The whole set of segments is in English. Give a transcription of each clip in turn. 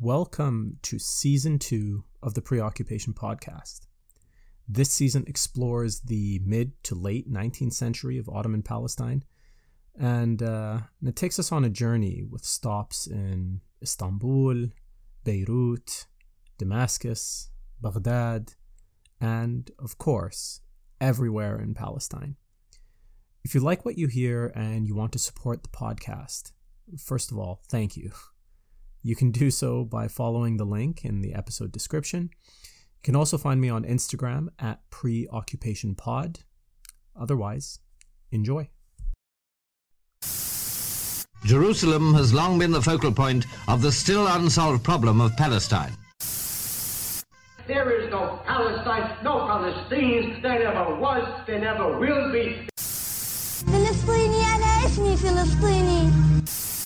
Welcome to season two of the Preoccupation Podcast. This season explores the mid to late 19th century of Ottoman Palestine, and, uh, and it takes us on a journey with stops in Istanbul, Beirut, Damascus, Baghdad, and, of course, everywhere in Palestine. If you like what you hear and you want to support the podcast, first of all, thank you. You can do so by following the link in the episode description. You can also find me on Instagram at preoccupationpod. Otherwise, enjoy. Jerusalem has long been the focal point of the still unsolved problem of Palestine. There is no Palestine, no Palestinians. There never was, there never will be. فلسطيني أنا اسمي فلسطيني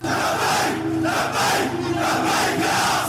Amém! Amém! Amém!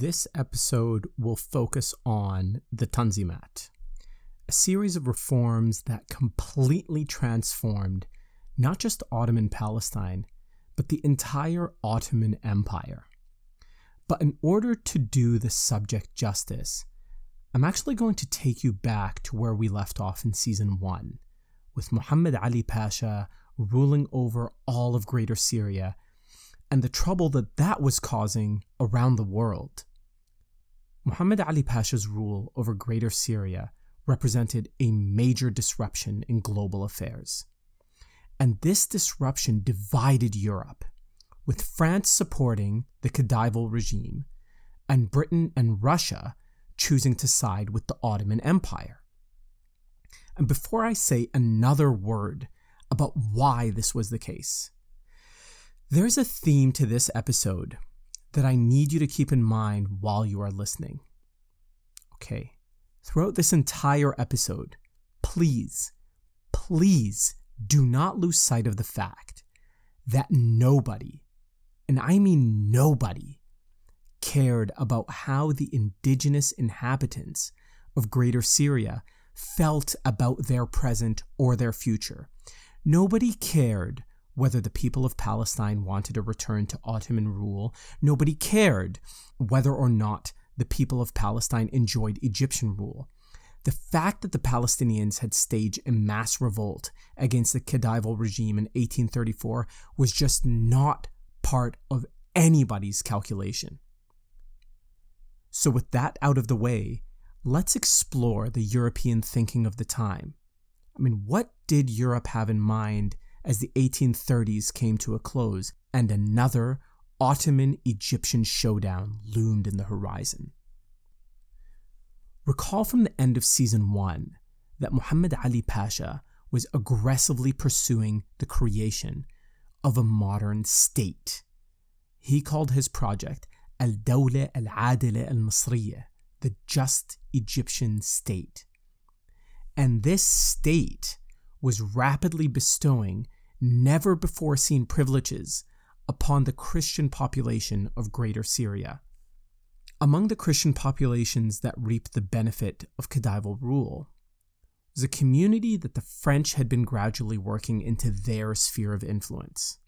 This episode will focus on the Tanzimat, a series of reforms that completely transformed not just Ottoman Palestine, but the entire Ottoman Empire. But in order to do the subject justice, I'm actually going to take you back to where we left off in season 1, with Muhammad Ali Pasha ruling over all of Greater Syria and the trouble that that was causing around the world. Muhammad Ali Pasha's rule over Greater Syria represented a major disruption in global affairs. And this disruption divided Europe, with France supporting the Khedival regime and Britain and Russia choosing to side with the Ottoman Empire. And before I say another word about why this was the case, there's a theme to this episode that I need you to keep in mind while you are listening. Okay, throughout this entire episode, please, please do not lose sight of the fact that nobody, and I mean nobody, cared about how the indigenous inhabitants of Greater Syria felt about their present or their future. Nobody cared whether the people of Palestine wanted a return to Ottoman rule. Nobody cared whether or not the people of Palestine enjoyed Egyptian rule. The fact that the Palestinians had staged a mass revolt against the Khedival regime in 1834 was just not part of anybody's calculation. So, with that out of the way, let's explore the European thinking of the time. I mean, what did Europe have in mind as the 1830s came to a close and another Ottoman Egyptian showdown loomed in the horizon. Recall from the end of season 1 that Muhammad Ali Pasha was aggressively pursuing the creation of a modern state. He called his project Al Dawla Al Adila Al Masriya, the just Egyptian state. And this state was rapidly bestowing never before seen privileges upon the Christian population of Greater Syria. Among the Christian populations that reaped the benefit of Khedival rule was a community that the French had been gradually working into their sphere of influence.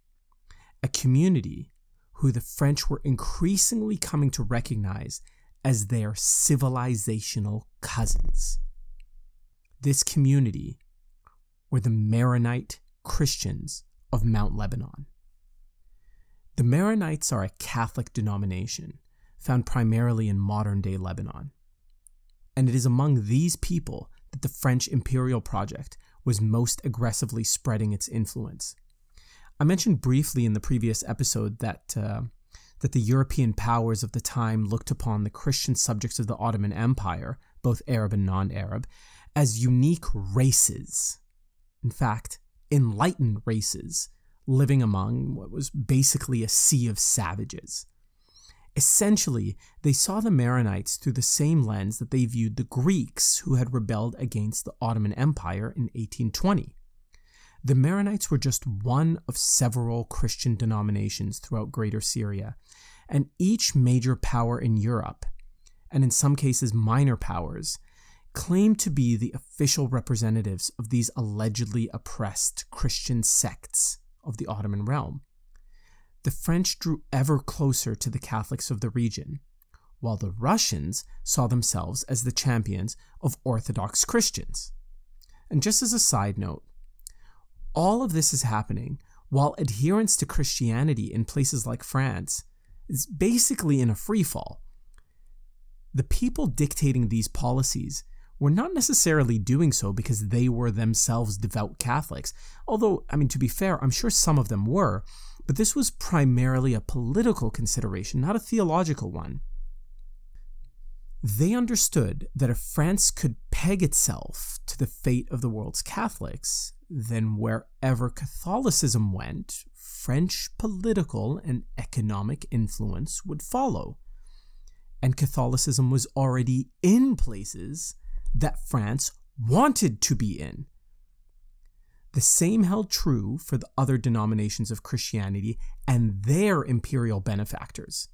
A community who the French were increasingly coming to recognize as their civilizational cousins. This community were the Maronite Christians of Mount Lebanon. The Maronites are a Catholic denomination found primarily in modern day Lebanon. And it is among these people that the French imperial project was most aggressively spreading its influence. I mentioned briefly in the previous episode that uh, that the European powers of the time looked upon the Christian subjects of the Ottoman Empire, both Arab and non-Arab, as unique races. In fact, enlightened races living among what was basically a sea of savages. Essentially, they saw the Maronites through the same lens that they viewed the Greeks who had rebelled against the Ottoman Empire in 1820. The Maronites were just one of several Christian denominations throughout Greater Syria, and each major power in Europe, and in some cases minor powers, claimed to be the official representatives of these allegedly oppressed Christian sects of the Ottoman realm the French drew ever closer to the Catholics of the region, while the Russians saw themselves as the champions of Orthodox Christians. And just as a side note, all of this is happening while adherence to Christianity in places like France is basically in a free fall. The people dictating these policies were not necessarily doing so because they were themselves devout Catholics, although, I mean, to be fair, I'm sure some of them were, but this was primarily a political consideration, not a theological one. They understood that if France could peg itself to the fate of the world's Catholics, then wherever Catholicism went, French political and economic influence would follow. And Catholicism was already in places that France wanted to be in. The same held true for the other denominations of Christianity and their imperial benefactors.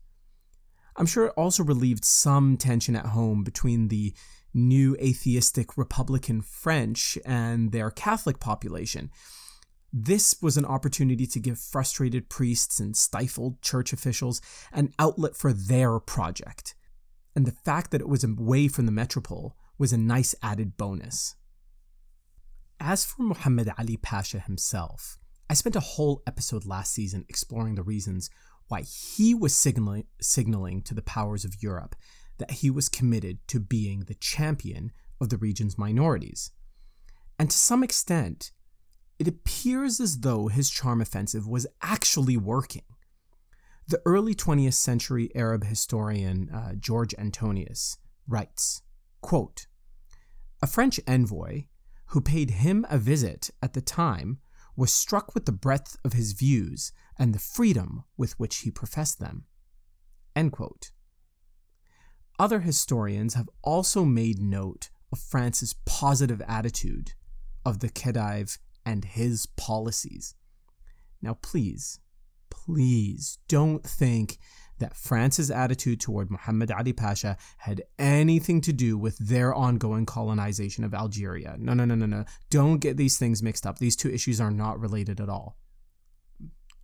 I'm sure it also relieved some tension at home between the new atheistic Republican French and their Catholic population. This was an opportunity to give frustrated priests and stifled church officials an outlet for their project. And the fact that it was away from the metropole was a nice added bonus. As for Muhammad Ali Pasha himself, I spent a whole episode last season exploring the reasons why he was signaling, signaling to the powers of Europe that he was committed to being the champion of the region's minorities. And to some extent, it appears as though his charm offensive was actually working. The early 20th century Arab historian uh, George Antonius writes, quote, A French envoy who paid him a visit at the time, was struck with the breadth of his views and the freedom with which he professed them. Other historians have also made note of France's positive attitude of the Khedive and his policies. Now, please, please don't think that France's attitude toward Muhammad Ali Pasha had anything to do with their ongoing colonization of Algeria. No, no, no, no, no. Don't get these things mixed up. These two issues are not related at all.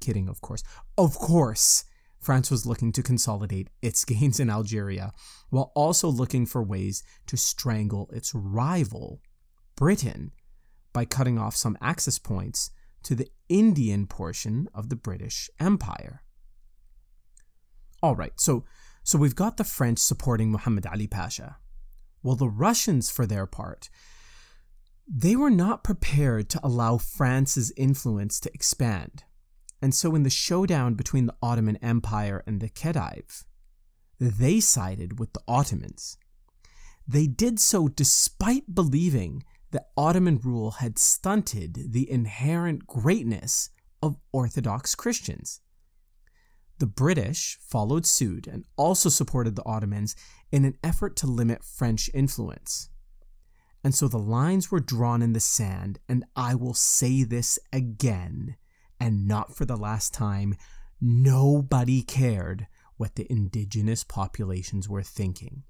Kidding, of course. Of course, France was looking to consolidate its gains in Algeria while also looking for ways to strangle its rival, Britain, by cutting off some access points to the Indian portion of the British Empire. All right, so so we've got the French supporting Muhammad Ali Pasha. Well, the Russians, for their part, they were not prepared to allow France's influence to expand. And so, in the showdown between the Ottoman Empire and the Khedive, they sided with the Ottomans. They did so despite believing that Ottoman rule had stunted the inherent greatness of Orthodox Christians. The British followed suit and also supported the Ottomans in an effort to limit French influence. And so the lines were drawn in the sand, and I will say this again, and not for the last time nobody cared what the indigenous populations were thinking.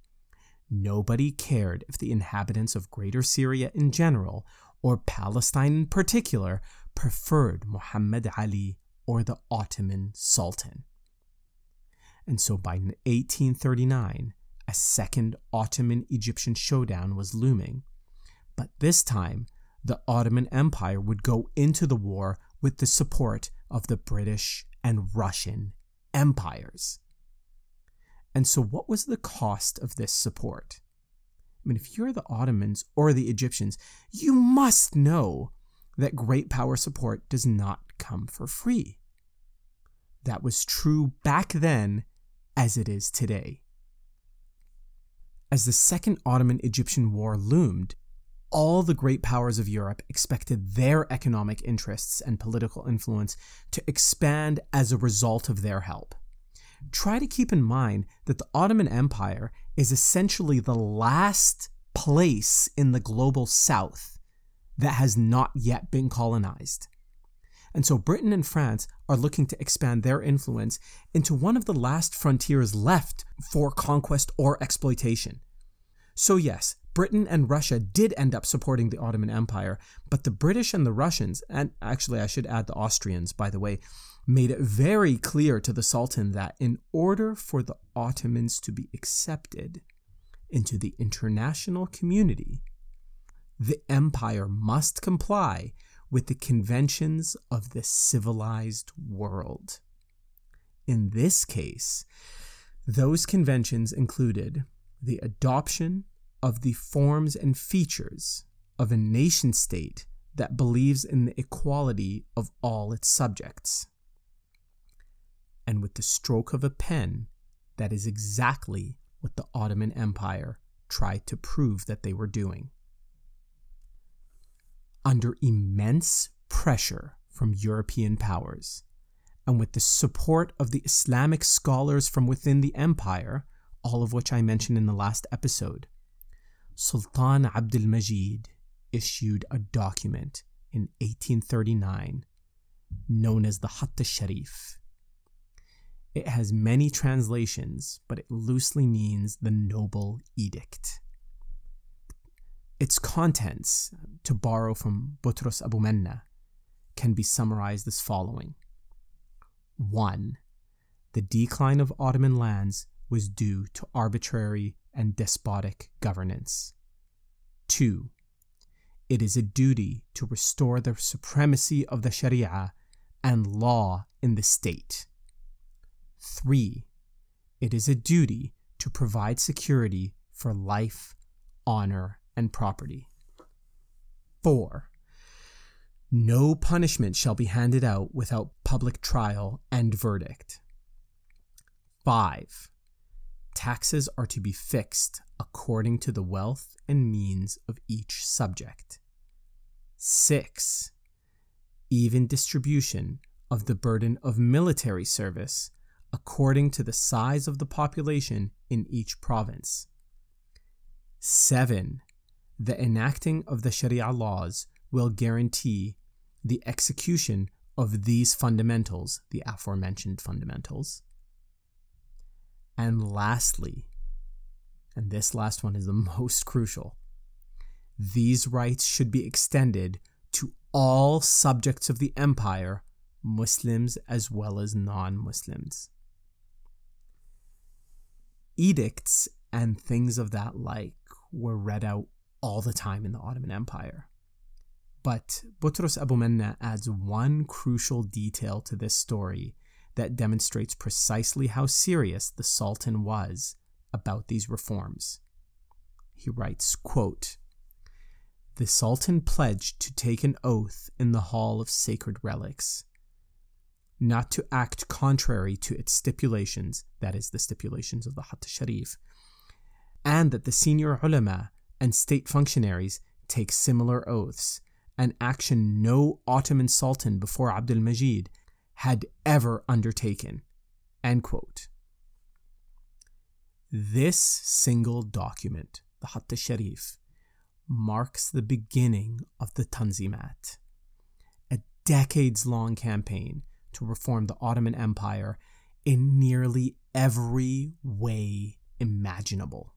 Nobody cared if the inhabitants of Greater Syria in general, or Palestine in particular, preferred Muhammad Ali or the Ottoman Sultan. And so by 1839, a second Ottoman Egyptian showdown was looming. But this time, the Ottoman Empire would go into the war with the support of the British and Russian empires. And so, what was the cost of this support? I mean, if you're the Ottomans or the Egyptians, you must know that great power support does not come for free. That was true back then as it is today. As the Second Ottoman Egyptian War loomed, all the great powers of Europe expected their economic interests and political influence to expand as a result of their help. Try to keep in mind that the Ottoman Empire is essentially the last place in the global south that has not yet been colonized. And so Britain and France are looking to expand their influence into one of the last frontiers left for conquest or exploitation. So, yes, Britain and Russia did end up supporting the Ottoman Empire, but the British and the Russians, and actually I should add the Austrians, by the way, made it very clear to the Sultan that in order for the Ottomans to be accepted into the international community, the empire must comply with the conventions of the civilized world. In this case, those conventions included the adoption of the forms and features of a nation state that believes in the equality of all its subjects. And with the stroke of a pen, that is exactly what the Ottoman Empire tried to prove that they were doing. Under immense pressure from European powers, and with the support of the Islamic scholars from within the empire, all of which I mentioned in the last episode, Sultan Abdul Majid issued a document in 1839 known as the Hatt al-Sharif. It has many translations, but it loosely means the Noble Edict. Its contents, to borrow from Butrus Abu-Manneh, can be summarized as following 1. The decline of Ottoman lands was due to arbitrary and despotic governance. 2. It is a duty to restore the supremacy of the Sharia and law in the state. 3. It is a duty to provide security for life, honor, and property. 4. No punishment shall be handed out without public trial and verdict. 5. Taxes are to be fixed according to the wealth and means of each subject. 6. Even distribution of the burden of military service according to the size of the population in each province. 7. The enacting of the Sharia laws will guarantee the execution of these fundamentals, the aforementioned fundamentals. And lastly, and this last one is the most crucial, these rights should be extended to all subjects of the empire, Muslims as well as non Muslims. Edicts and things of that like were read out all the time in the Ottoman Empire. But Butrus Abu-Manneh adds one crucial detail to this story that demonstrates precisely how serious the Sultan was about these reforms. He writes, quote, The Sultan pledged to take an oath in the Hall of Sacred Relics, not to act contrary to its stipulations, that is, the stipulations of the Hatt Sharif, and that the senior ulama and state functionaries take similar oaths, an action no Ottoman Sultan before Abdul Majid had ever undertaken. This single document, the Hatt Sharif, marks the beginning of the Tanzimat, a decades long campaign to reform the Ottoman Empire in nearly every way imaginable.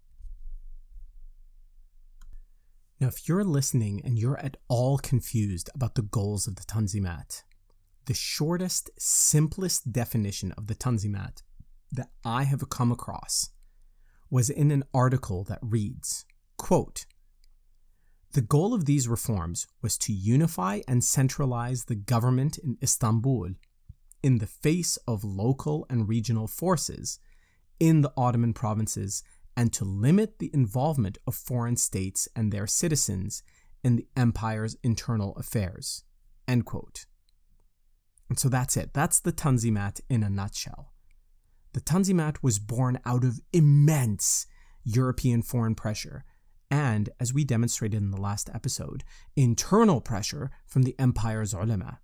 Now, if you're listening and you're at all confused about the goals of the Tanzimat, the shortest, simplest definition of the Tanzimat that I have come across was in an article that reads, quote, the goal of these reforms was to unify and centralize the government in Istanbul in the face of local and regional forces in the Ottoman provinces and to limit the involvement of foreign states and their citizens in the empire's internal affairs. End quote. And so that's it. That's the Tanzimat in a nutshell. The Tanzimat was born out of immense European foreign pressure and, as we demonstrated in the last episode, internal pressure from the empire's ulama.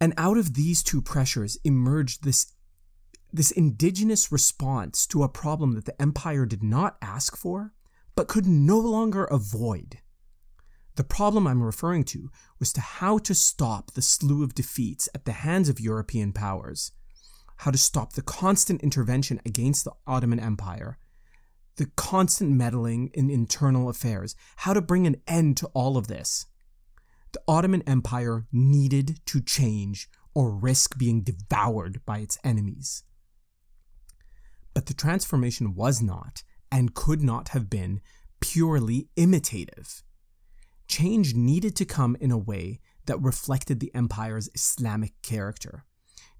And out of these two pressures emerged this, this indigenous response to a problem that the empire did not ask for, but could no longer avoid. The problem I'm referring to was to how to stop the slew of defeats at the hands of European powers, how to stop the constant intervention against the Ottoman Empire, the constant meddling in internal affairs, how to bring an end to all of this. The Ottoman Empire needed to change or risk being devoured by its enemies. But the transformation was not and could not have been purely imitative. Change needed to come in a way that reflected the empire's Islamic character.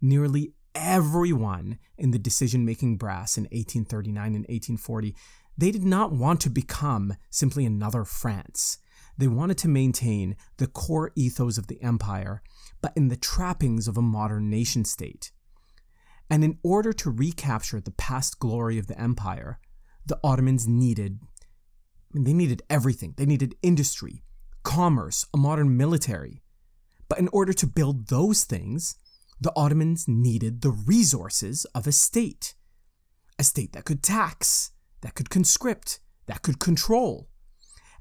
Nearly everyone in the decision making brass in 1839 and 1840, they did not want to become simply another France. They wanted to maintain the core ethos of the empire, but in the trappings of a modern nation state. And in order to recapture the past glory of the empire, the Ottomans needed they needed everything. They needed industry, commerce, a modern military. But in order to build those things, the Ottomans needed the resources of a state. A state that could tax, that could conscript, that could control.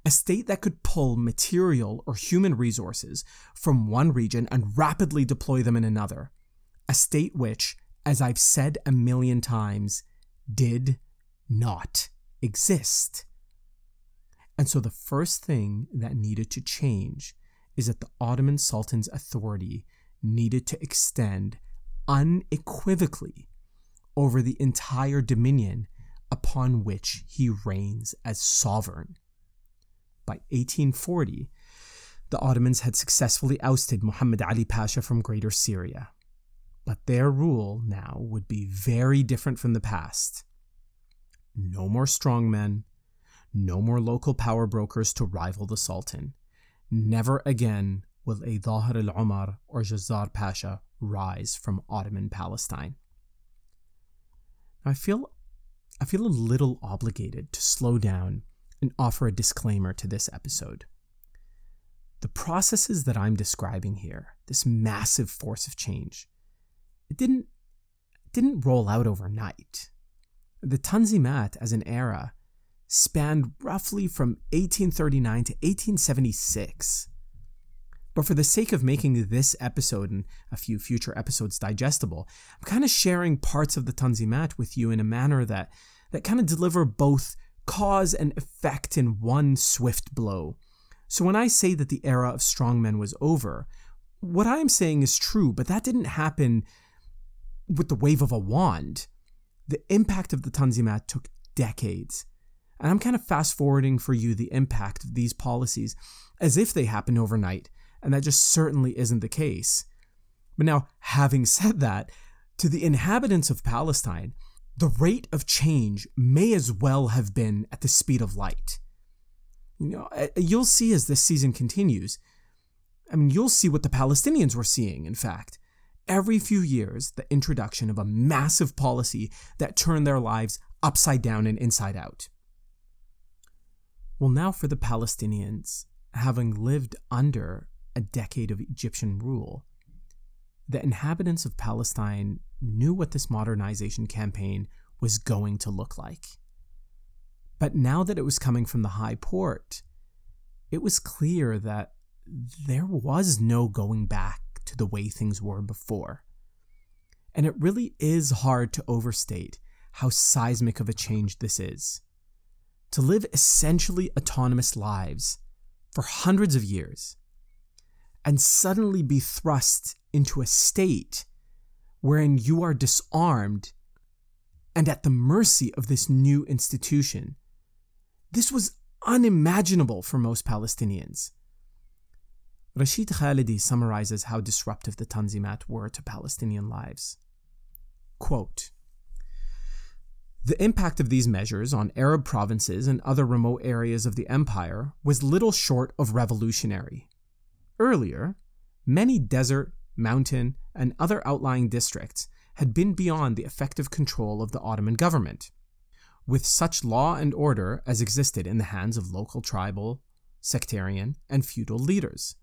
A state that could pull material or human resources from one region and rapidly deploy them in another. A state which, as I've said a million times, did not exist. And so the first thing that needed to change is that the Ottoman Sultan's authority needed to extend unequivocally over the entire dominion upon which he reigns as sovereign. By 1840, the Ottomans had successfully ousted Muhammad Ali Pasha from Greater Syria. But their rule now would be very different from the past. No more strongmen, no more local power brokers to rival the Sultan. Never again will a Zahir al Umar or Jazar Pasha rise from Ottoman Palestine. I feel I feel a little obligated to slow down and offer a disclaimer to this episode. The processes that I'm describing here, this massive force of change, it didn't it didn't roll out overnight. The Tanzimat as an era spanned roughly from 1839 to 1876. But for the sake of making this episode and a few future episodes digestible, I'm kind of sharing parts of the Tanzimat with you in a manner that, that kind of deliver both cause and effect in one swift blow. So when I say that the era of strongmen was over, what I am saying is true, but that didn't happen with the wave of a wand. The impact of the Tanzimat took decades. And I'm kind of fast forwarding for you the impact of these policies as if they happened overnight and that just certainly isn't the case. But now, having said that, to the inhabitants of Palestine, the rate of change may as well have been at the speed of light. You know, you'll see as this season continues. I mean, you'll see what the Palestinians were seeing, in fact. Every few years, the introduction of a massive policy that turned their lives upside down and inside out. Well, now for the Palestinians, having lived under a decade of Egyptian rule, the inhabitants of Palestine knew what this modernization campaign was going to look like. But now that it was coming from the High Porte, it was clear that there was no going back to the way things were before. And it really is hard to overstate how seismic of a change this is. To live essentially autonomous lives for hundreds of years and suddenly be thrust into a state wherein you are disarmed and at the mercy of this new institution. This was unimaginable for most Palestinians. Rashid Khalidi summarizes how disruptive the Tanzimat were to Palestinian lives. Quote, the impact of these measures on Arab provinces and other remote areas of the empire was little short of revolutionary. Earlier, many desert, mountain, and other outlying districts had been beyond the effective control of the Ottoman government. with such law and order as existed in the hands of local tribal, sectarian, and feudal leaders.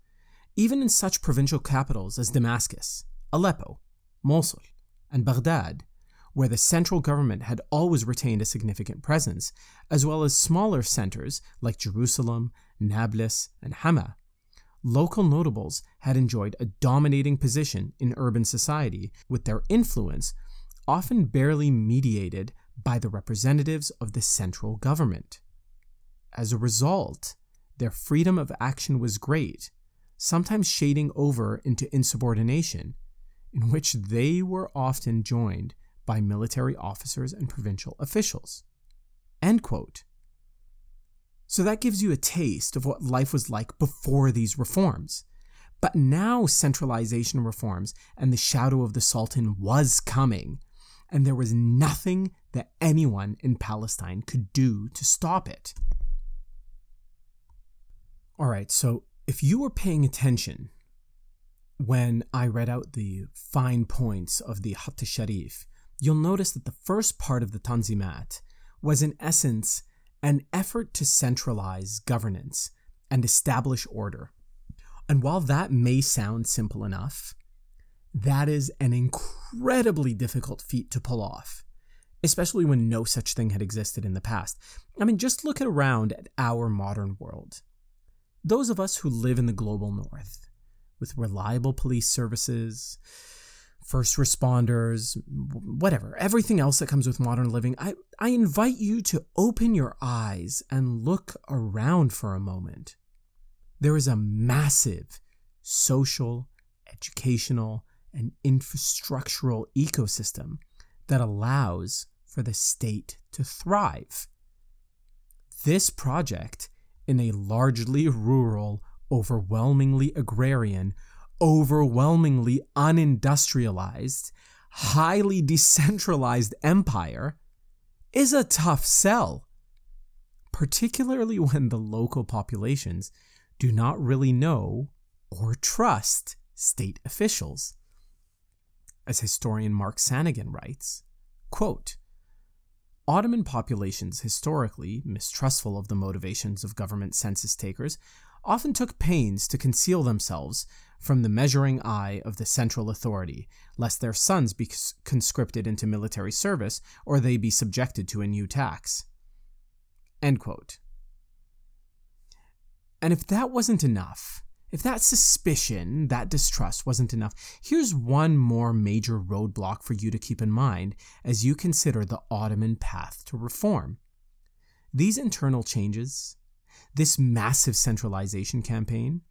Even in such provincial capitals as Damascus, Aleppo, Mosul, and Baghdad, where the central government had always retained a significant presence, as well as smaller centers like Jerusalem, Nablus, and Hama, local notables had enjoyed a dominating position in urban society, with their influence often barely mediated by the representatives of the central government. As a result, their freedom of action was great, sometimes shading over into insubordination, in which they were often joined by military officers and provincial officials. End quote. So that gives you a taste of what life was like before these reforms. But now centralization reforms and the shadow of the Sultan was coming, and there was nothing that anyone in Palestine could do to stop it. All right, so if you were paying attention when I read out the fine points of the Khatt Sharif, you'll notice that the first part of the Tanzimat was in essence an effort to centralize governance and establish order. And while that may sound simple enough, that is an incredibly difficult feat to pull off, especially when no such thing had existed in the past. I mean, just look around at our modern world. Those of us who live in the global north, with reliable police services, first responders, whatever, everything else that comes with modern living, I, I invite you to open your eyes and look around for a moment. There is a massive social, educational, and infrastructural ecosystem that allows for the state to thrive. This project, in a largely rural, overwhelmingly agrarian, overwhelmingly unindustrialized, highly decentralized empire is a tough sell, particularly when the local populations do not really know or trust state officials. As historian Mark Sanagan writes, quote, Ottoman populations, historically mistrustful of the motivations of government census takers, often took pains to conceal themselves from the measuring eye of the central authority, lest their sons be conscripted into military service or they be subjected to a new tax. And if that wasn't enough, if that suspicion, that distrust wasn't enough, here's one more major roadblock for you to keep in mind as you consider the Ottoman path to reform. These internal changes, this massive centralization campaign,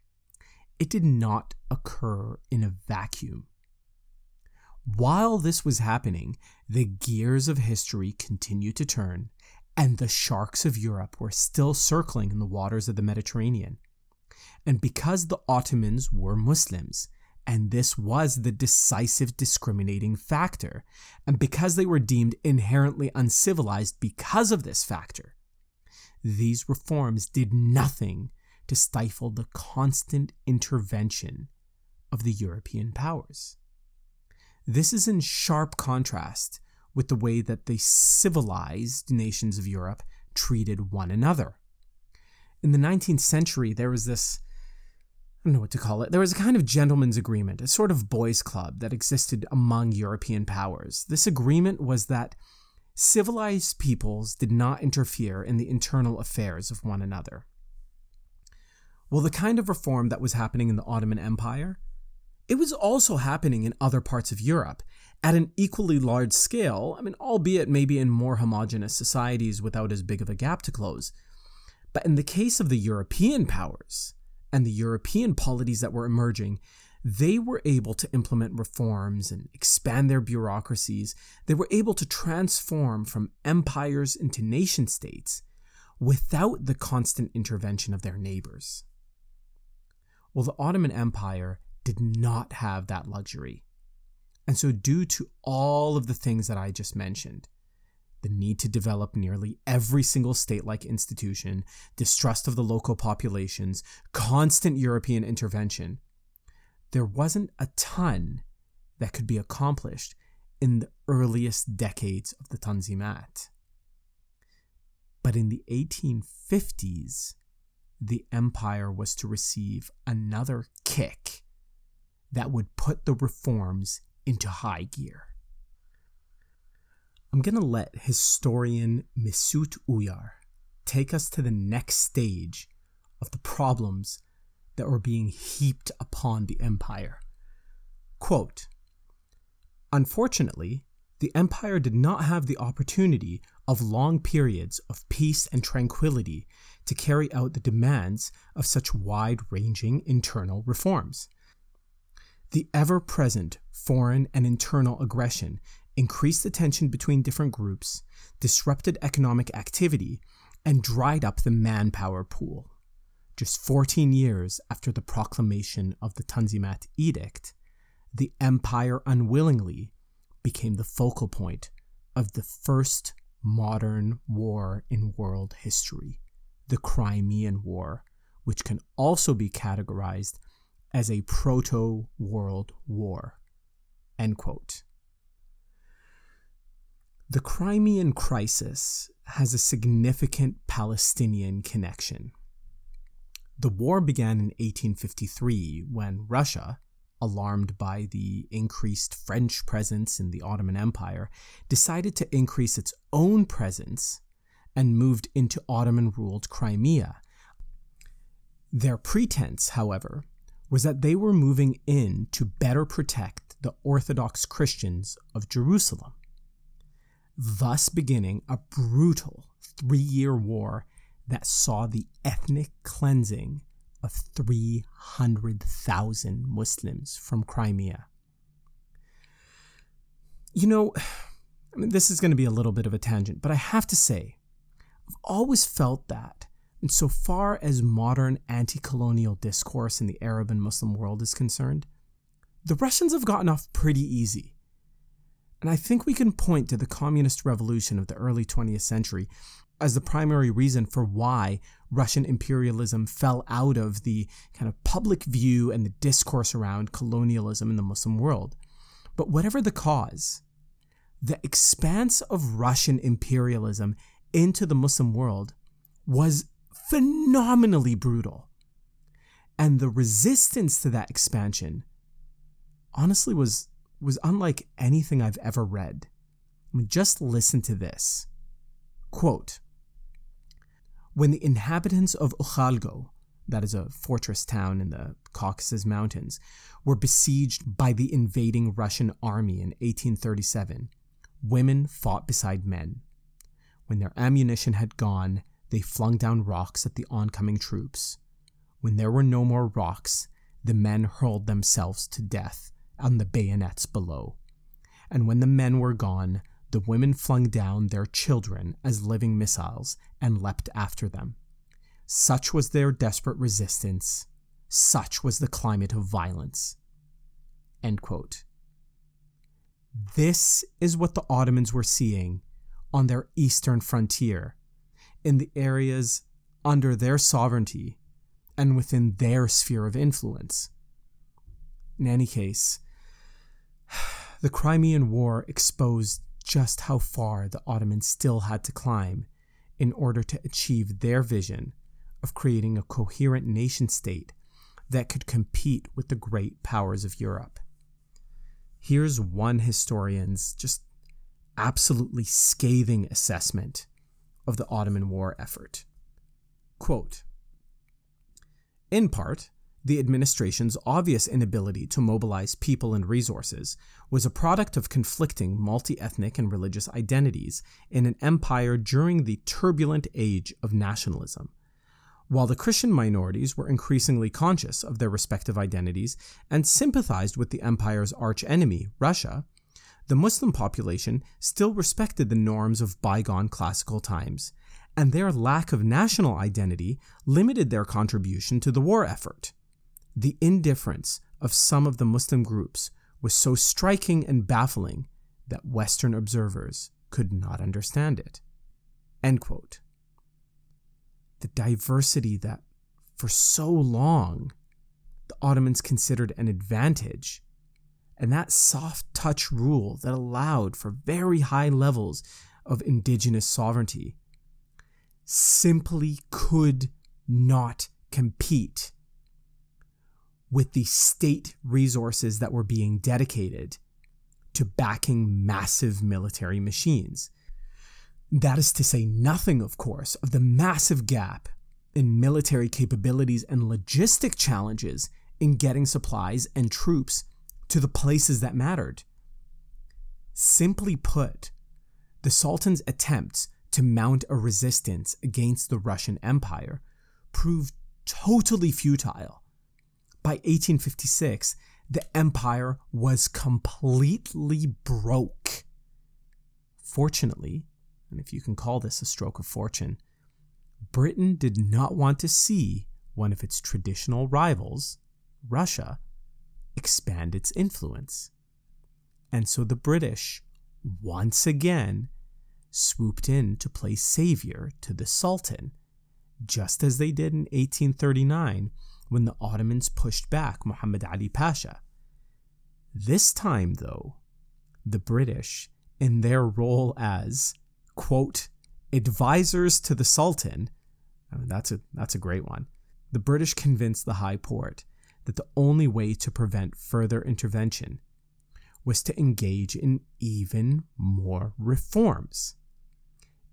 it did not occur in a vacuum. While this was happening, the gears of history continued to turn, and the sharks of Europe were still circling in the waters of the Mediterranean. And because the Ottomans were Muslims, and this was the decisive discriminating factor, and because they were deemed inherently uncivilized because of this factor, these reforms did nothing to stifle the constant intervention of the European powers. This is in sharp contrast with the way that the civilized nations of Europe treated one another. In the 19th century, there was this don't know what to call it. There was a kind of gentleman's agreement, a sort of boys' club that existed among European powers. This agreement was that civilized peoples did not interfere in the internal affairs of one another. Well, the kind of reform that was happening in the Ottoman Empire, it was also happening in other parts of Europe at an equally large scale, I mean, albeit maybe in more homogenous societies without as big of a gap to close. But in the case of the European powers and the European polities that were emerging, they were able to implement reforms and expand their bureaucracies. They were able to transform from empires into nation states without the constant intervention of their neighbors. Well, the Ottoman Empire did not have that luxury. And so, due to all of the things that I just mentioned, the need to develop nearly every single state like institution, distrust of the local populations, constant European intervention, there wasn't a ton that could be accomplished in the earliest decades of the Tanzimat. But in the 1850s, the empire was to receive another kick that would put the reforms into high gear. I'm going to let historian Mesut Uyar take us to the next stage of the problems that were being heaped upon the empire. Quote Unfortunately, the empire did not have the opportunity of long periods of peace and tranquility to carry out the demands of such wide ranging internal reforms. The ever present foreign and internal aggression increased the tension between different groups, disrupted economic activity, and dried up the manpower pool. Just 14 years after the proclamation of the Tanzimat Edict, the empire unwillingly became the focal point of the first modern war in world history, the Crimean War, which can also be categorized as a proto world war. End quote. The Crimean crisis has a significant Palestinian connection. The war began in 1853 when Russia, alarmed by the increased French presence in the Ottoman Empire, decided to increase its own presence and moved into Ottoman ruled Crimea. Their pretense, however, was that they were moving in to better protect the Orthodox Christians of Jerusalem thus beginning a brutal three year war that saw the ethnic cleansing of 300,000 Muslims from Crimea. You know, I mean, this is going to be a little bit of a tangent, but I have to say, I've always felt that, insofar as modern anti colonial discourse in the Arab and Muslim world is concerned, the Russians have gotten off pretty easy. And I think we can point to the communist revolution of the early 20th century as the primary reason for why Russian imperialism fell out of the kind of public view and the discourse around colonialism in the Muslim world. But whatever the cause, the expanse of Russian imperialism into the Muslim world was phenomenally brutal. And the resistance to that expansion honestly was was unlike anything I've ever read. I mean, just listen to this. Quote When the inhabitants of Akhulgo, that is a fortress town in the Caucasus Mountains, were besieged by the invading Russian army in 1837, women fought beside men. When their ammunition had gone, they flung down rocks at the oncoming troops. When there were no more rocks, the men hurled themselves to death on the bayonets below. And when the men were gone, the women flung down their children as living missiles and leapt after them. Such was their desperate resistance. Such was the climate of violence. This is what the Ottomans were seeing on their eastern frontier, in the areas under their sovereignty and within their sphere of influence. In any case, the Crimean War exposed just how far the Ottomans still had to climb in order to achieve their vision of creating a coherent nation state that could compete with the great powers of Europe. Here's one historian's just absolutely scathing assessment of the Ottoman war effort. Quote In part, the administration's obvious inability to mobilize people and resources was a product of conflicting multi ethnic and religious identities in an empire during the turbulent age of nationalism. While the Christian minorities were increasingly conscious of their respective identities and sympathized with the empire's archenemy, Russia, the Muslim population still respected the norms of bygone classical times, and their lack of national identity limited their contribution to the war effort. The indifference of some of the Muslim groups was so striking and baffling that Western observers could not understand it. The diversity that, for so long, the Ottomans considered an advantage, and that soft touch rule that allowed for very high levels of indigenous sovereignty, simply could not compete with the state resources that were being dedicated to backing massive military machines. That is to say nothing, of course, of the massive gap in military capabilities and logistic challenges in getting supplies and troops to the places that mattered. Simply put, the Sultan's attempts to mount a resistance against the Russian Empire proved totally futile. By 1856, the empire was completely broke. Fortunately, and if you can call this a stroke of fortune, Britain did not want to see one of its traditional rivals, Russia, expand its influence. And so the British, once again, swooped in to play savior to the Sultan, just as they did in 1839 when the Ottomans pushed back Muhammad Ali Pasha. This time, though, the British, in their role as, quote, advisors to the Sultan, I mean, that's a, that's a great one, the British convinced the High Porte that the only way to prevent further intervention was to engage in even more reforms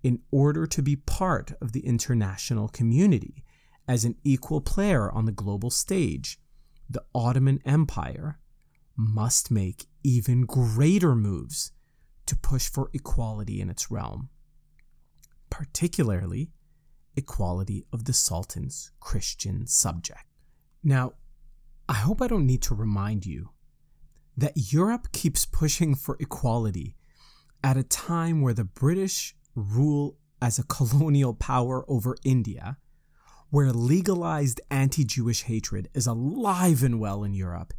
in order to be part of the international community as an equal player on the global stage, the Ottoman Empire must make even greater moves to push for equality in its realm, particularly equality of the Sultan's Christian subject. Now, I hope I don't need to remind you that Europe keeps pushing for equality at a time where the British rule as a colonial power over India, where legalized anti Jewish hatred is alive and well in Europe,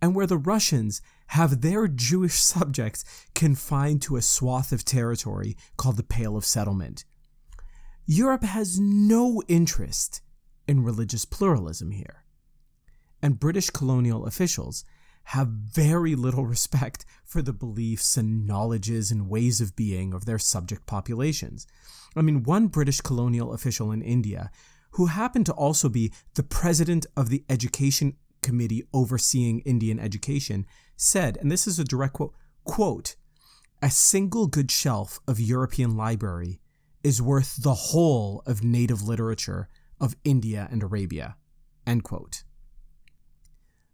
and where the Russians have their Jewish subjects confined to a swath of territory called the Pale of Settlement. Europe has no interest in religious pluralism here. And British colonial officials have very little respect for the beliefs and knowledges and ways of being of their subject populations. I mean, one British colonial official in India, who happened to also be the president of the Education Committee overseeing Indian education, said, and this is a direct quote, quote, a single good shelf of European library is worth the whole of native literature of India and Arabia. End quote.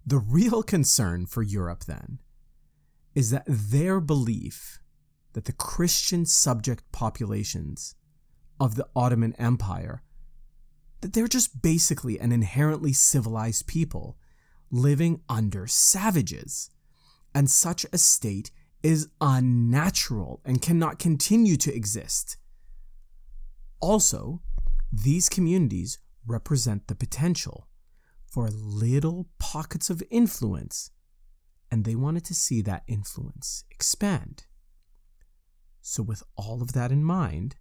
The real concern for Europe, then, is that their belief that the Christian subject populations of the Ottoman Empire that they're just basically an inherently civilized people living under savages and such a state is unnatural and cannot continue to exist. Also, these communities represent the potential for little pockets of influence, and they wanted to see that influence expand. So, with all of that in mind,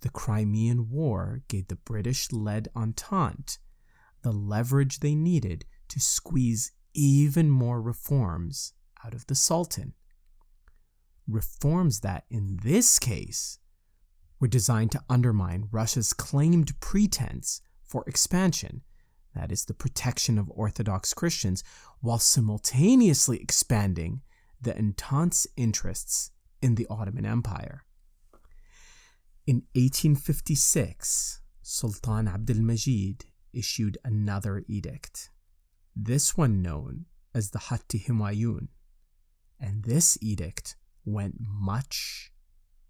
the Crimean War gave the British led Entente the leverage they needed to squeeze even more reforms out of the Sultan. Reforms that, in this case, were designed to undermine Russia's claimed pretense for expansion that is, the protection of Orthodox Christians, while simultaneously expanding the Entente's interests in the Ottoman Empire. In 1856, Sultan Abdul-Majid issued another edict, this one known as the Hatti Humayun, and this edict went much,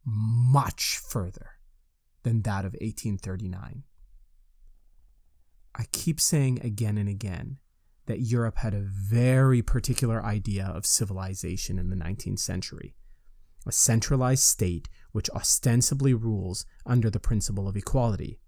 much further than that of 1839. I keep saying again and again that Europe had a very particular idea of civilization in the 19th century a centralized state which ostensibly rules under the principle of equality.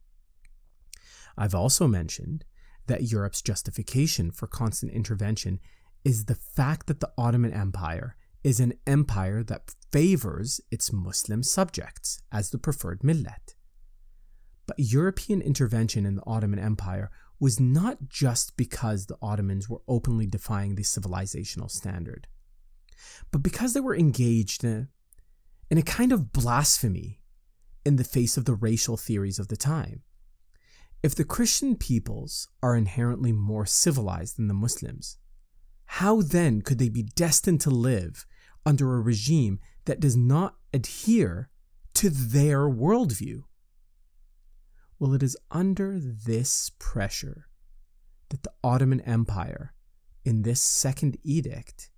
I've also mentioned that Europe's justification for constant intervention is the fact that the Ottoman Empire is an empire that favors its Muslim subjects as the preferred millet. But European intervention in the Ottoman Empire was not just because the Ottomans were openly defying the civilizational standard, but because they were engaged in a, in a kind of blasphemy in the face of the racial theories of the time. If the Christian peoples are inherently more civilized than the Muslims, how then could they be destined to live under a regime that does not adhere to their worldview? Well, it is under this pressure that the Ottoman Empire, in this second edict,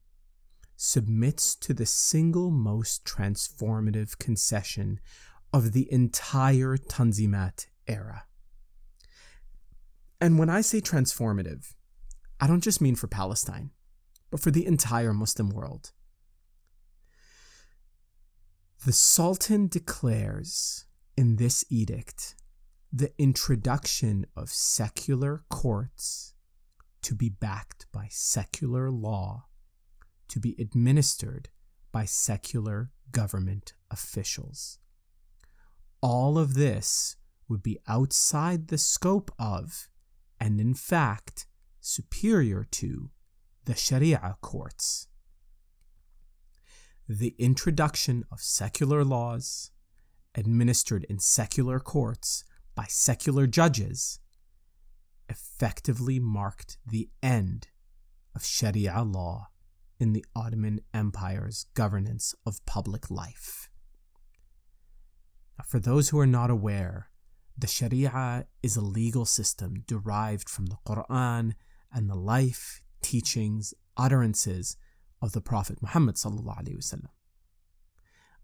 submits to the single most transformative concession of the entire Tanzimat era. And when I say transformative, I don't just mean for Palestine, but for the entire Muslim world. The Sultan declares in this edict the introduction of secular courts to be backed by secular law, to be administered by secular government officials. All of this would be outside the scope of, and in fact, superior to, the Sharia courts. The introduction of secular laws, administered in secular courts, by secular judges effectively marked the end of Sharia law in the Ottoman Empire's governance of public life. Now, for those who are not aware, the Sharia is a legal system derived from the Quran and the life, teachings, utterances of the Prophet Muhammad.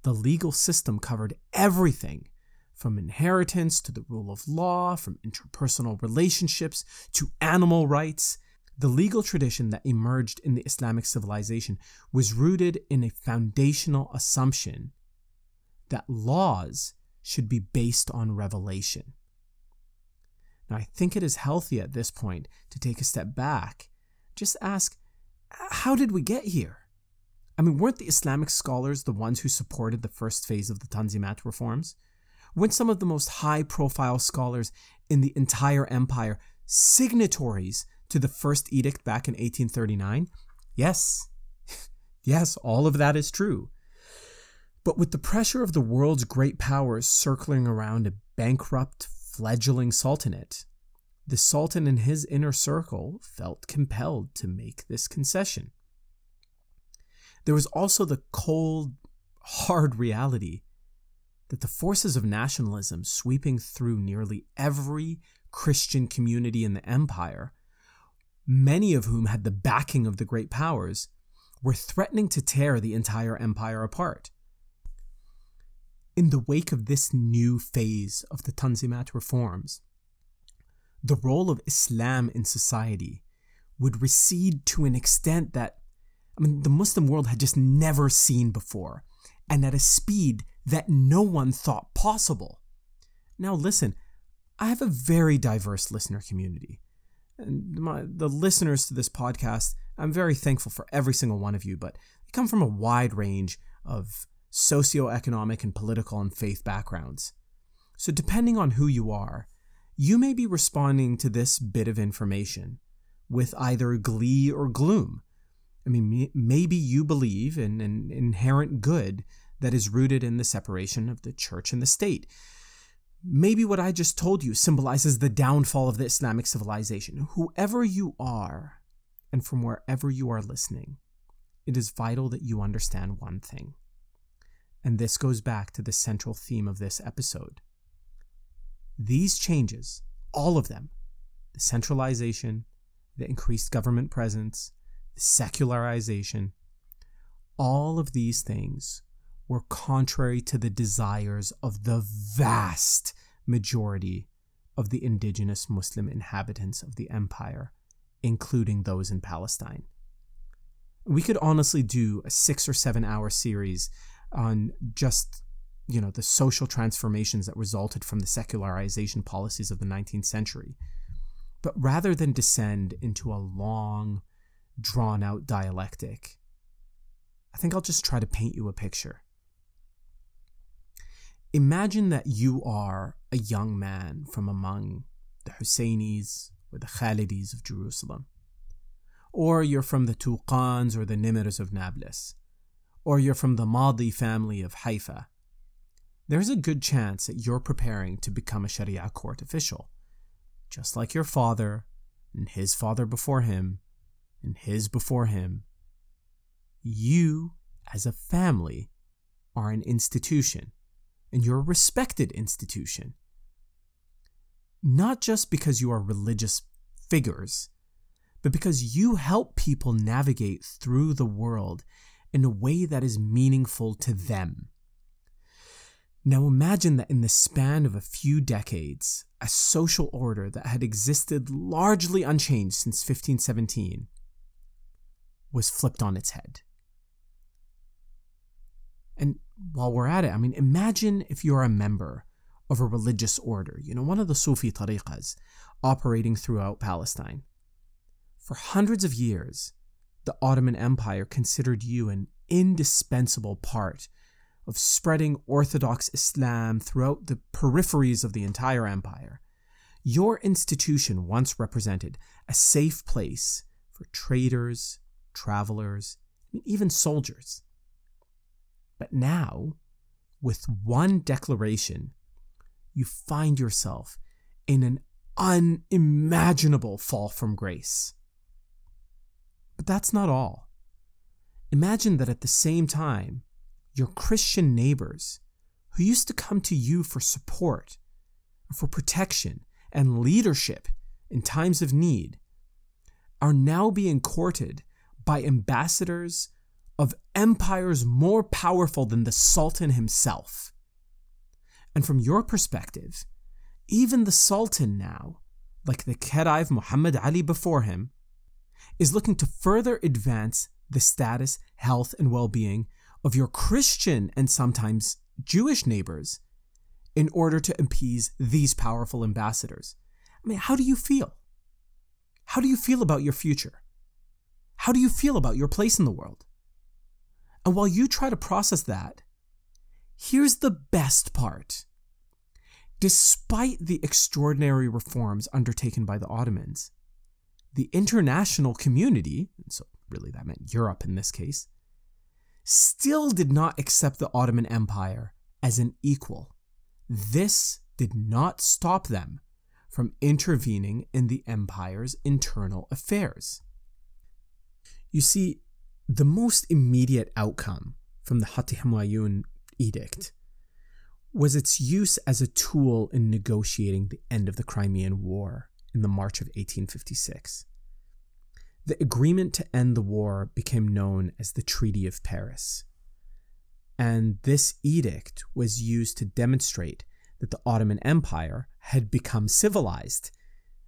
The legal system covered everything from inheritance to the rule of law, from interpersonal relationships to animal rights. The legal tradition that emerged in the Islamic civilization was rooted in a foundational assumption that laws should be based on revelation. Now, I think it is healthy at this point to take a step back, just ask, how did we get here? I mean, weren't the Islamic scholars the ones who supported the first phase of the Tanzimat reforms? when some of the most high profile scholars in the entire empire signatories to the first edict back in 1839? Yes, yes, all of that is true. But with the pressure of the world's great powers circling around a bankrupt, fledgling sultanate, the sultan and his inner circle felt compelled to make this concession. There was also the cold, hard reality that the forces of nationalism sweeping through nearly every Christian community in the empire, many of whom had the backing of the great powers, were threatening to tear the entire empire apart. In the wake of this new phase of the Tanzimat reforms, the role of Islam in society would recede to an extent that I mean the Muslim world had just never seen before and at a speed that no one thought possible. Now, listen, I have a very diverse listener community. And my, the listeners to this podcast, I'm very thankful for every single one of you, but they come from a wide range of socioeconomic and political and faith backgrounds. So, depending on who you are, you may be responding to this bit of information with either glee or gloom. I mean, maybe you believe in an inherent good that is rooted in the separation of the church and the state. Maybe what I just told you symbolizes the downfall of the Islamic civilization. Whoever you are, and from wherever you are listening, it is vital that you understand one thing. And this goes back to the central theme of this episode. These changes, all of them, the centralization, the increased government presence, the secularization, all of these things were contrary to the desires of the vast majority of the indigenous Muslim inhabitants of the empire, including those in Palestine. We could honestly do a six or seven hour series on just you know the social transformations that resulted from the secularization policies of the 19th century. But rather than descend into a long, drawn out dialectic, I think I'll just try to paint you a picture. Imagine that you are a young man from among the Husseinis or the Khalidis of Jerusalem. Or you're from the Tuqans or the Nimirs of Nablus. Or you're from the Madi family of Haifa. there's a good chance that you're preparing to become a Sharia court official, just like your father and his father before him and his before him. You, as a family, are an institution, and you're a respected institution. Not just because you are religious figures, but because you help people navigate through the world in a way that is meaningful to them. Now imagine that in the span of a few decades, a social order that had existed largely unchanged since 1517 was flipped on its head. And while we're at it, I mean, imagine if you're a member of a religious order, you know, one of the Sufi tariqas operating throughout Palestine. For hundreds of years, the Ottoman Empire considered you an indispensable part of spreading Orthodox Islam throughout the peripheries of the entire empire. Your institution once represented a safe place for traders, travelers, even soldiers. But now, with one declaration, you find yourself in an unimaginable fall from grace. But that's not all. Imagine that at the same time, your Christian neighbors, who used to come to you for support, for protection, and leadership in times of need, are now being courted by ambassadors of empires more powerful than the Sultan himself. And from your perspective, even the Sultan now, like the Khedive Muhammad Ali before him, is looking to further advance the status, health, and well being of your Christian and sometimes Jewish neighbors in order to appease these powerful ambassadors. I mean, how do you feel? How do you feel about your future? How do you feel about your place in the world? And while you try to process that, here's the best part. Despite the extraordinary reforms undertaken by the Ottomans, the international community, so really that meant Europe in this case, still did not accept the Ottoman Empire as an equal. This did not stop them from intervening in the empire's internal affairs. You see, the most immediate outcome from the Humayun edict was its use as a tool in negotiating the end of the Crimean War in the March of 1856. The agreement to end the war became known as the Treaty of Paris. And this edict was used to demonstrate that the Ottoman Empire had become civilized,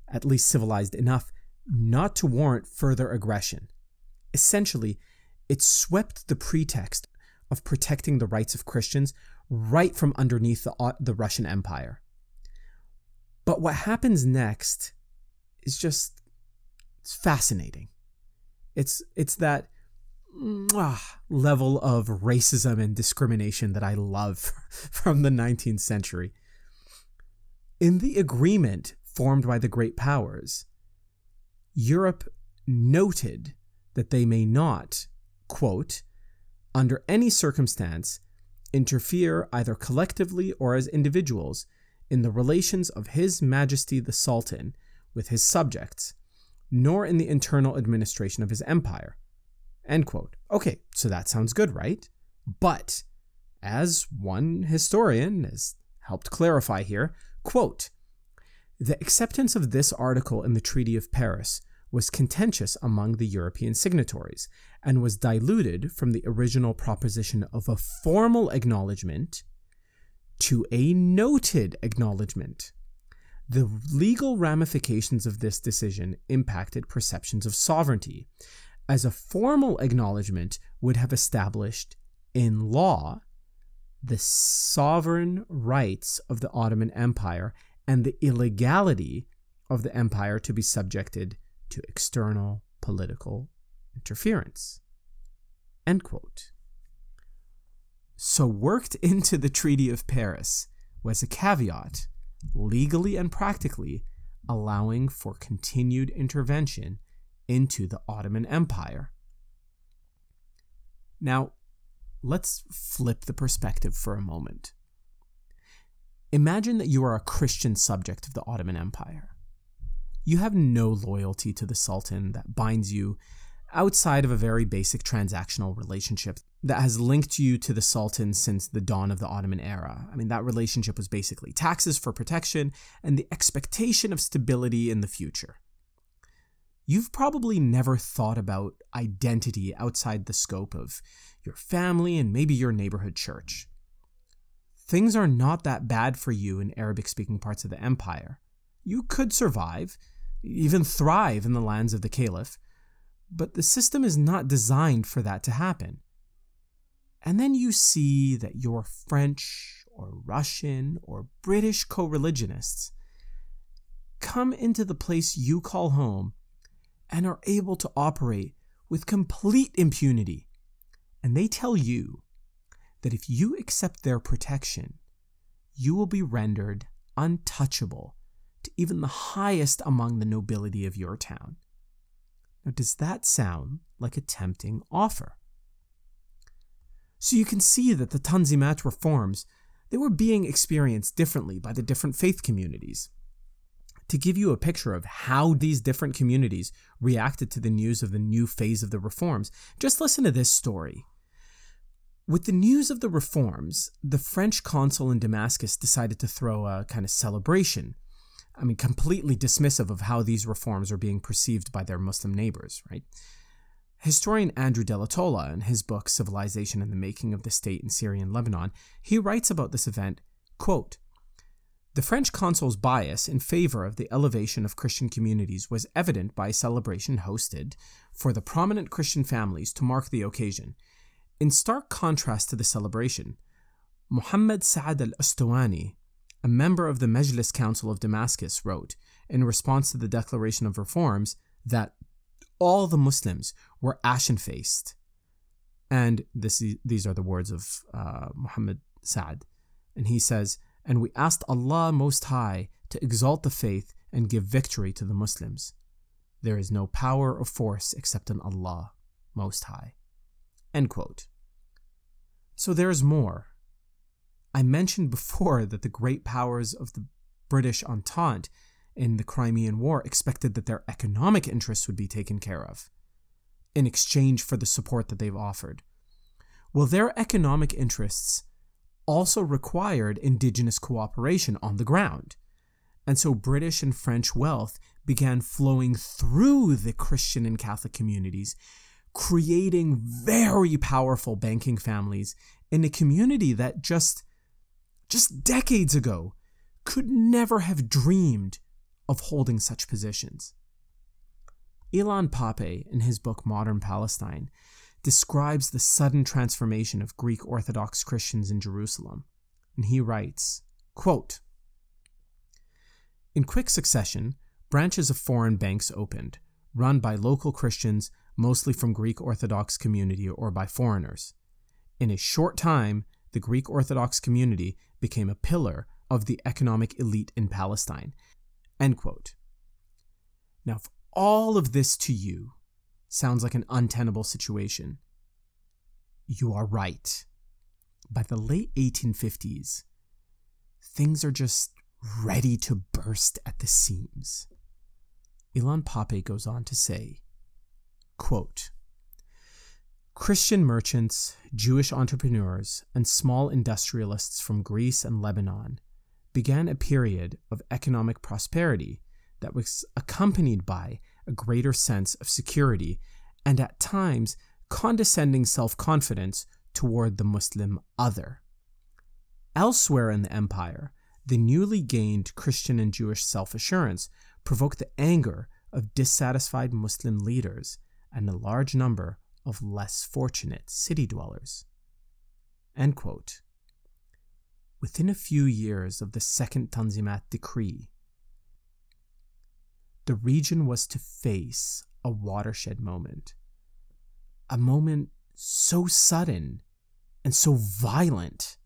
at least civilized enough not to warrant further aggression. Essentially, it swept the pretext of protecting the rights of Christians right from underneath the, uh, the Russian Empire. But what happens next is just it's fascinating. It's it's that mwah, level of racism and discrimination that I love from the 19th century. In the agreement formed by the great powers, Europe noted that they may not, quote, under any circumstance, interfere either collectively or as individuals in the relations of His Majesty the Sultan with his subjects, nor in the internal administration of his empire. End quote. Okay, so that sounds good, right? But, as one historian has helped clarify here, quote, the acceptance of this article in the Treaty of Paris was contentious among the European signatories and was diluted from the original proposition of a formal acknowledgement to a noted acknowledgement. The legal ramifications of this decision impacted perceptions of sovereignty, as a formal acknowledgement would have established in law the sovereign rights of the Ottoman Empire and the illegality of the empire to be subjected to external political interference. End quote. So, worked into the Treaty of Paris was a caveat, legally and practically, allowing for continued intervention into the Ottoman Empire. Now, let's flip the perspective for a moment. Imagine that you are a Christian subject of the Ottoman Empire. You have no loyalty to the Sultan that binds you outside of a very basic transactional relationship that has linked you to the Sultan since the dawn of the Ottoman era. I mean, that relationship was basically taxes for protection and the expectation of stability in the future. You've probably never thought about identity outside the scope of your family and maybe your neighborhood church. Things are not that bad for you in Arabic speaking parts of the empire. You could survive, even thrive in the lands of the Caliph, but the system is not designed for that to happen. And then you see that your French or Russian or British co religionists come into the place you call home and are able to operate with complete impunity. And they tell you that if you accept their protection, you will be rendered untouchable to even the highest among the nobility of your town. Now, does that sound like a tempting offer? So you can see that the Tanzimat reforms, they were being experienced differently by the different faith communities. To give you a picture of how these different communities reacted to the news of the new phase of the reforms, just listen to this story. With the news of the reforms, the French consul in Damascus decided to throw a kind of celebration I mean, completely dismissive of how these reforms are being perceived by their Muslim neighbors, right? Historian Andrew Delatolla, in his book Civilization and the Making of the State in Syria and Lebanon, he writes about this event, quote, the French consul's bias in favor of the elevation of Christian communities was evident by a celebration hosted for the prominent Christian families to mark the occasion. In stark contrast to the celebration, Muhammad Sa'ad al Ustuwani, a member of the Mejlis Council of Damascus wrote, in response to the declaration of reforms, that all the Muslims were ashen faced. And this, these are the words of uh, Muhammad Sa'ad. And he says, And we asked Allah Most High to exalt the faith and give victory to the Muslims. There is no power or force except in Allah Most High. End quote. So there's more. I mentioned before that the great powers of the British Entente in the Crimean War expected that their economic interests would be taken care of in exchange for the support that they've offered. Well, their economic interests also required indigenous cooperation on the ground. And so British and French wealth began flowing through the Christian and Catholic communities, creating very powerful banking families in a community that just just decades ago, could never have dreamed of holding such positions. Ilan Pappé, in his book Modern Palestine, describes the sudden transformation of Greek Orthodox Christians in Jerusalem. And he writes, quote, In quick succession, branches of foreign banks opened, run by local Christians, mostly from Greek Orthodox community or by foreigners. In a short time, the Greek Orthodox community became a pillar of the economic elite in Palestine. End quote. Now, if all of this to you sounds like an untenable situation, you are right. By the late 1850s, things are just ready to burst at the seams. Ilan Pappé goes on to say, quote, Christian merchants, Jewish entrepreneurs, and small industrialists from Greece and Lebanon began a period of economic prosperity that was accompanied by a greater sense of security and at times condescending self confidence toward the Muslim other. Elsewhere in the empire, the newly gained Christian and Jewish self assurance provoked the anger of dissatisfied Muslim leaders and a large number of less fortunate city dwellers. Within a few years of the Second Tanzimat decree, the region was to face a watershed moment. A moment so sudden and so violent,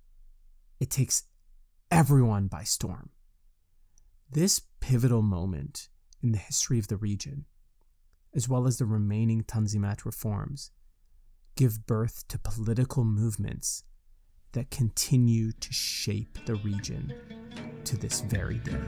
it takes everyone by storm. This pivotal moment in the history of the region as well as the remaining Tanzimat reforms, give birth to political movements that continue to shape the region to this very day.